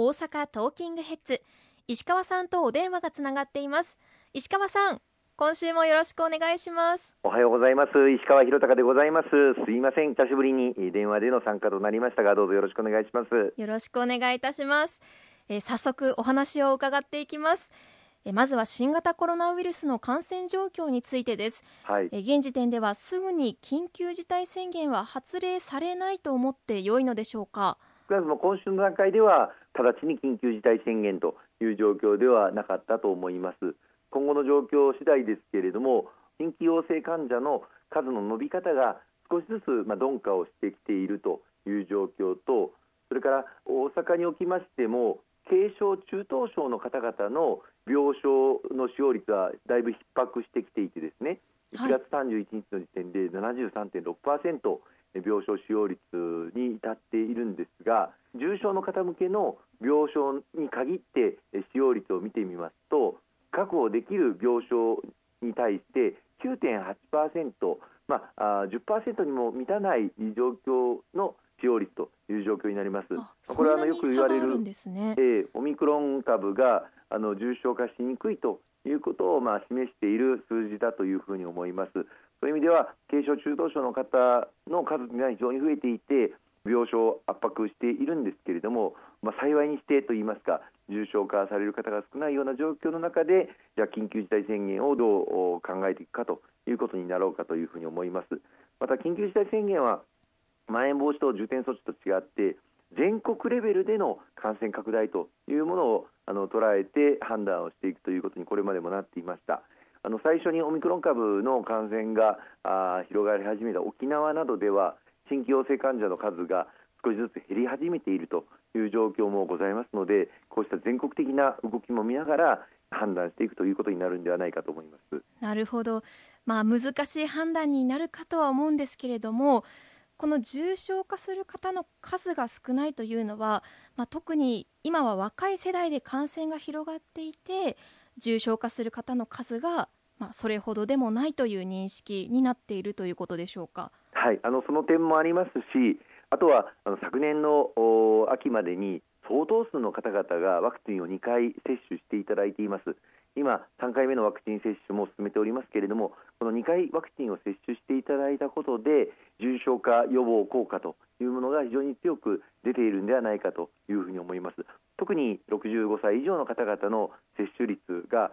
大阪トーキングヘッズ。石川さんとお電話がつながっています。石川さん今週もよろしくお願いします。おはようございます。石川博隆でございます。すいません。久しぶりに電話での参加となりましたがどうぞよろしくお願いします。よろしくお願いいたします。え早速お話を伺っていきます。えまずは新型コロナウイルスの感染状況についてです、はい、え現時点ではすぐに緊急事態宣言は発令されないと思って良いのでしょうか？少なくとも今週の段階では直ちに緊急事態宣言という状況ではなかったと思います。今後の状況次第ですけれども新規陽性患者の数の伸び方が少しずつま鈍化をしてきているという状況とそれから大阪におきましても軽症、中等症の方々の病床の使用率はだいぶ逼迫してきていてですね1月31日の時点で73.6%病床使用率に至っているんですが重症の方向けの病床に限って使用率を見てみますと確保できる病床に対して9.8%、まあ、10%にも満たない状況の使用率という状況になります。これはあのよく言われる、ねえー、オミクロン株があの重症化しにくいということをまあ示している数字だというふうに思います。そういう意味では軽症中等症の方の数が非常に増えていて病床を圧迫しているんですけれども、まあ、幸いにしてといいますか重症化される方が少ないような状況の中でじゃあ緊急事態宣言をどう考えていくかということになろうかというふうに思います。また緊急事態宣言はまん延防止等重点措置と違って全国レベルでの感染拡大というものをあの捉えて判断をしていくということにこれまでもなっていました。あの最初にオミクロン株の感染があ広がり始めた沖縄などでは新規陽性患者の数が少しずつ減り始めているという状況もございますのでこうした全国的な動きも見ながら判断していくということになるんではないかと思います。なるほど、まあ、難しい判断になるかとは思うんですけれどもこの重症化する方の数が少ないというのは、まあ、特に今は若い世代で感染が広がっていて重症化する方の数が、まあ、それほどでもないという認識になっているということでしょうか？はい、あのその点もありますしあとはあの昨年の秋までに相当数の方々がワクチンを2回接種していただいています。今、3回目のワクチン接種も進めておりますけれども、この2回ワクチンを接種していただいたことで、重症化予防効果というものが非常に強く出ているんではないかというふうに思います。特に65歳以上の方々の接種率が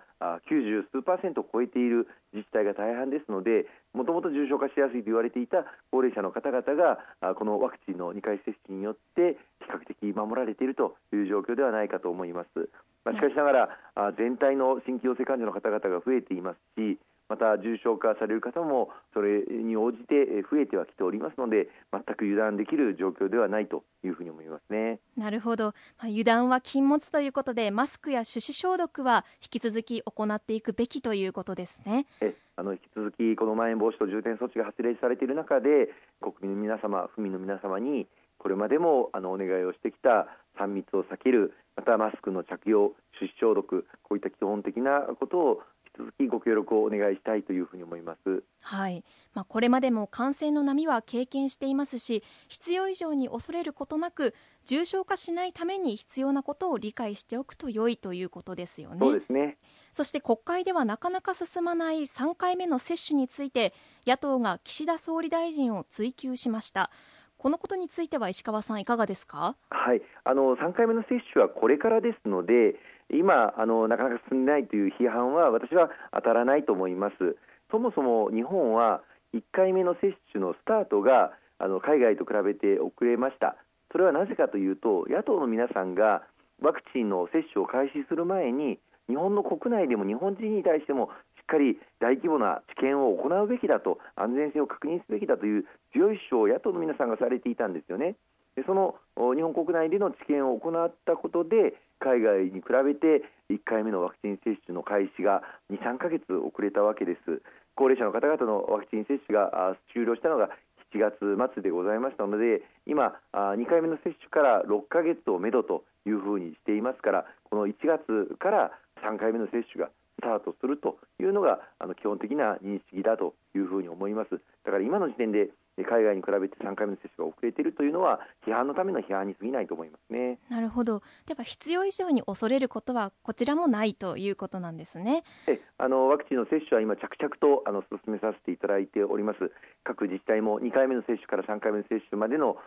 90数パーセントを超えている自治体が大半ですので、もともと重症化しやすいと言われていた高齢者の方々がこのワクチンの2回接種によって比較的守られているという状況ではないかと思います。まあ、しかしながら、全体の新規陽性患者の方々が増えていますし、また重症化される方もそれに応じて増えてはきておりますので全く油断できる状況ではないというふうに思いますね。なるほど、まあ、油断は禁物ということでマスクや手指消毒は引き続き行っていくべきということですね。えあの引き続きこのまん延防止等重点措置が発令されている中で国民の皆様、府民の皆様にこれまでもあのお願いをしてきた3密を避けるまたマスクの着用、手指消毒こういった基本的なことを続きご協力をお願いしたいというふうに思います。はい、まあ、これまでも感染の波は経験していますし、必要以上に恐れることなく、重症化しないために必要なことを理解しておくと良いということですよね。そうですね。そして国会ではなかなか進まない3回目の接種について、野党が岸田総理大臣を追及しました。このことについては石川さんいかがですか？はい、あの3回目の接種はこれからですので。今あの、なかなか進んでないという批判は私は当たらないと思います。そもそも日本は1回目の接種のスタートがあの海外と比べて遅れました。それはなぜかというと野党の皆さんがワクチンの接種を開始する前に日本の国内でも日本人に対してもしっかり大規模な治験を行うべきだと安全性を確認すべきだという強い主張を野党の皆さんがされていたんですよね。でその日本国内での治験を行ったことで海外に比べて1回目のワクチン接種の開始が2、3か月遅れたわけです。高齢者の方々のワクチン接種が終了したのが7月末でございましたので今、2回目の接種から6か月をめどというふうにしていますからこの1月から3回目の接種がスタートするというのがあの基本的な認識だというふうに思います。だから今の時点で海外に比べて3回目の接種が遅れているというのは批判のための批判に過ぎないと思いますね。なるほど。では必要以上に恐れることはこちらもないということなんですね。えあのワクチンの接種は今着々とあの進めさせていただいております。各自治体も2回目の接種から3回目の接種までの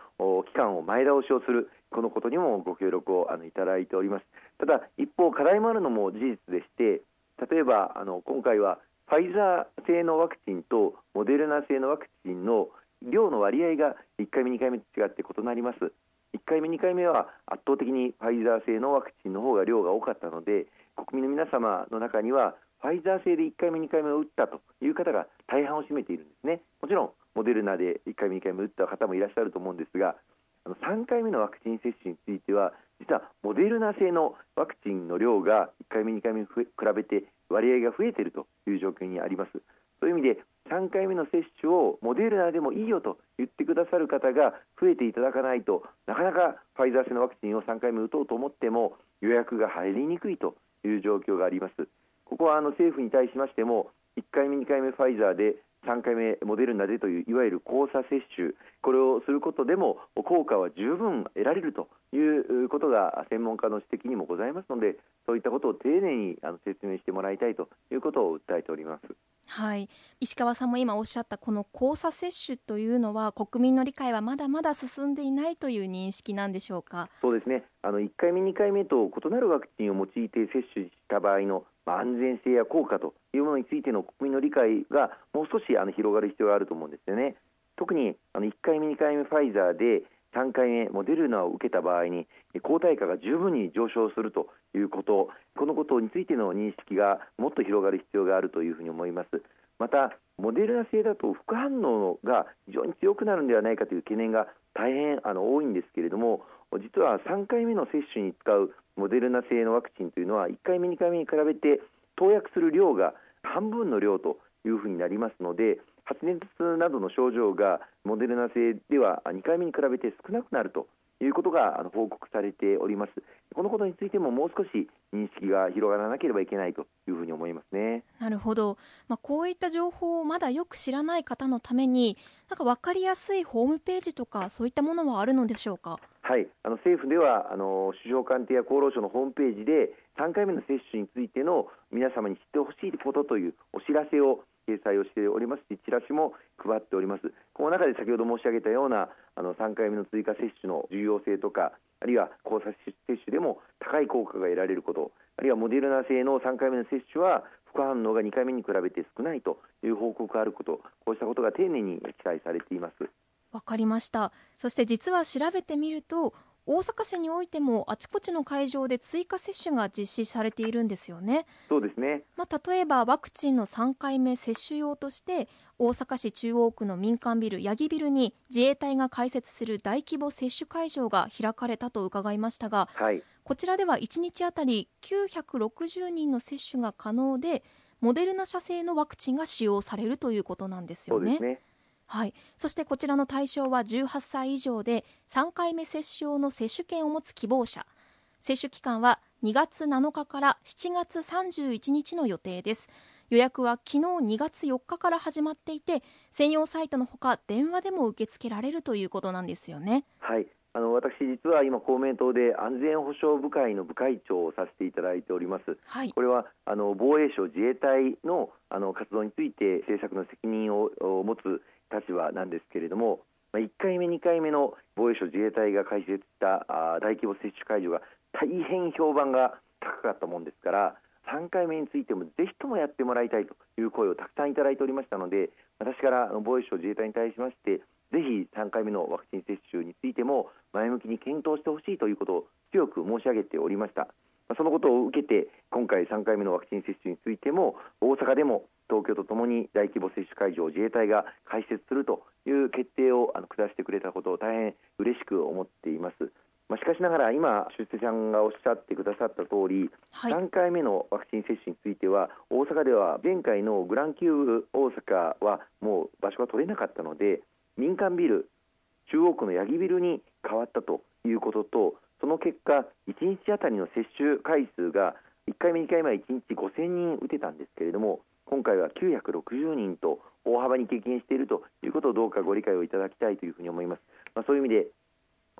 期間を前倒しをするこのことにもご協力をあのいただいております。ただ一方課題もあるのも事実でして例えばあの今回はファイザー製のワクチンとモデルナ製のワクチンの量の割合が1回目、2回目と違って異なります。1回目、2回目は圧倒的にファイザー製のワクチンの方が量が多かったので国民の皆様の中にはファイザー製で1回目、2回目を打ったという方が大半を占めているんですね。もちろんモデルナで1回目、2回目打った方もいらっしゃると思うんですがあの3回目のワクチン接種については実はモデルナ製のワクチンの量が1回目、2回目に比べて割合が増えているという状況にあります。そういう意味で3回目の接種をモデルナでもいいよと言ってくださる方が増えていただかないとなかなかファイザー製のワクチンを3回目打とうと思っても予約が入りにくいという状況がありますここはあの政府に対しましても1回目2回目ファイザーで3回目モデルナでといういわゆる交差接種これをすることでも効果は十分得られるということが専門家の指摘にもございますのでそういったことを丁寧に説明してもらいたいということを訴えております。はい、石川さんも今おっしゃったこの交差接種というのは国民の理解はまだまだ進んでいないという認識なんでしょうか？そうですね。あの1回目2回目と異なるワクチンを用いて接種した場合の安全性や効果というものについての国民の理解がもう少しあの広がる必要があると思うんですよね。特にあの1回目2回目ファイザーで3回目モデルナを受けた場合に抗体価が十分に上昇するということこのことについての認識がもっと広がる必要があるというふうに思います。またモデルナ製だと副反応が非常に強くなるのではないかという懸念が大変あの多いんですけれども実は3回目の接種に使うモデルナ製のワクチンというのは1回目2回目に比べて投薬する量が半分の量というふうになりますので発熱などの症状がモデルナ製では2回目に比べて少なくなるということが報告されております。このことについてももう少し認識が広がらなければいけないというふうに思いますね。なるほど。まあ、こういった情報をまだよく知らない方のために、なんか分かりやすいホームページとかそういったものはあるのでしょうか？はい、あの政府ではあの首相官邸や厚労省のホームページで3回目の接種についての皆様に知ってほしいことというお知らせを掲載をしておりますしチラシも配っております。この中で先ほど申し上げたようなあの3回目の追加接種の重要性とかあるいは交差接種でも高い効果が得られることあるいはモデルナ製の3回目の接種は副反応が2回目に比べて少ないという報告があることこうしたことが丁寧に記載されています。わかりました。そして実は調べてみると大阪市においてもあちこちの会場で追加接種が実施されているんですよね。そうですね。まあ、例えばワクチンの3回目接種用として大阪市中央区の民間ビル八木ビルに自衛隊が開設する大規模接種会場が開かれたと伺いましたが、はい、こちらでは1日あたり960人の接種が可能でモデルナ社製のワクチンが使用されるということなんですよね。ねはい、そしてこちらの対象は18歳以上で3回目接種用の接種券を持つ希望者。接種期間は2月7日から7月31日の予定です。予約は昨日2月4日から始まっていて専用サイトのほか電話でも受け付けられるということなんですよね。はい。あの私、実は今、公明党で安全保障部会の部会長をさせていただいております、はい、これはあの防衛省、自衛隊のあの活動について政策の責任を持つ立場なんですけれども、まあ、1回目、2回目の防衛省自衛隊が開設したあ大規模接種会場が大変評判が高かったもんですから3回目についてもぜひともやってもらいたいという声をたくさんいただいておりましたので私から防衛省自衛隊に対しましてぜひ3回目のワクチン接種についても前向きに検討してほしいということを強く申し上げておりました。そのことを受けて今回3回目のワクチン接種についても大阪でも東京とともに大規模接種会場を自衛隊が開設するという決定を下してくれたことを大変嬉しく思っています。まあ、しかしながら今、出世さんがおっしゃってくださった通り、はい、3回目のワクチン接種については大阪では前回のグランキューブ大阪はもう場所が取れなかったので民間ビル中央区の八木ビルに変わったということとその結果1日あたりの接種回数が1回目2回目は1日5000人打てたんですけれども今回は960人と大幅に激減しているということをどうかご理解をいただきたいというふうに思います。まあ、そういう意味で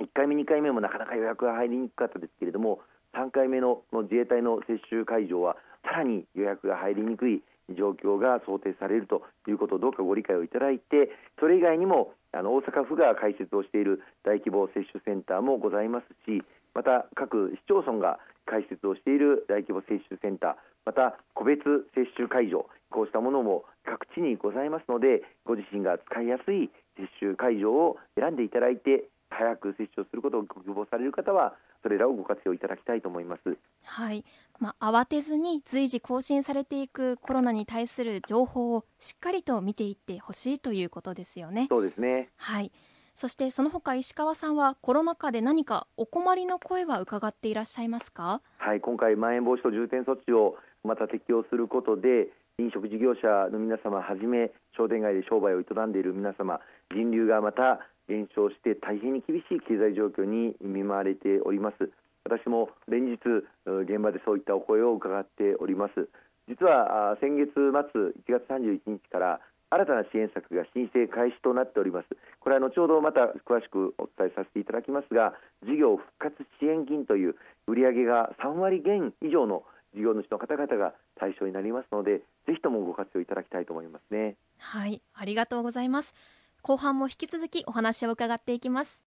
1回目、2回目もなかなか予約が入りにくかったですけれども3回目の自衛隊の接種会場はさらに予約が入りにくい状況が想定されるということをどうかご理解をいただいてそれ以外にもあの大阪府が開設をしている大規模接種センターもございますしまた各市町村が開設をしている大規模接種センターまた個別接種会場こうしたものも各地にございますのでご自身が使いやすい接種会場を選んでいただいて早く接種をすることをご希望される方はそれらをご活用いただきたいと思います。はい、まあ、慌てずに随時更新されていくコロナに対する情報をしっかりと見ていってほしいということですよね。そうですね。はい。そしてその他石川さんはコロナ禍で何かお困りの声は伺っていらっしゃいますか？はい、今回まん延防止等重点措置をまた適用することで飲食事業者の皆様はじめ商店街で商売を営んでいる皆様人流がまた減少して大変に厳しい経済状況に見舞われております。私も連日現場でそういったお声を伺っております。実は先月末1月31日から新たな支援策が申請開始となっております。これは後ほどまた詳しくお伝えさせていただきますが事業復活支援金という売上が3割減以上の事業主の方々が対象になりますのでぜひともご活用いただきたいと思いますね。はいありがとうございます。後半も引き続きお話を伺っていきます。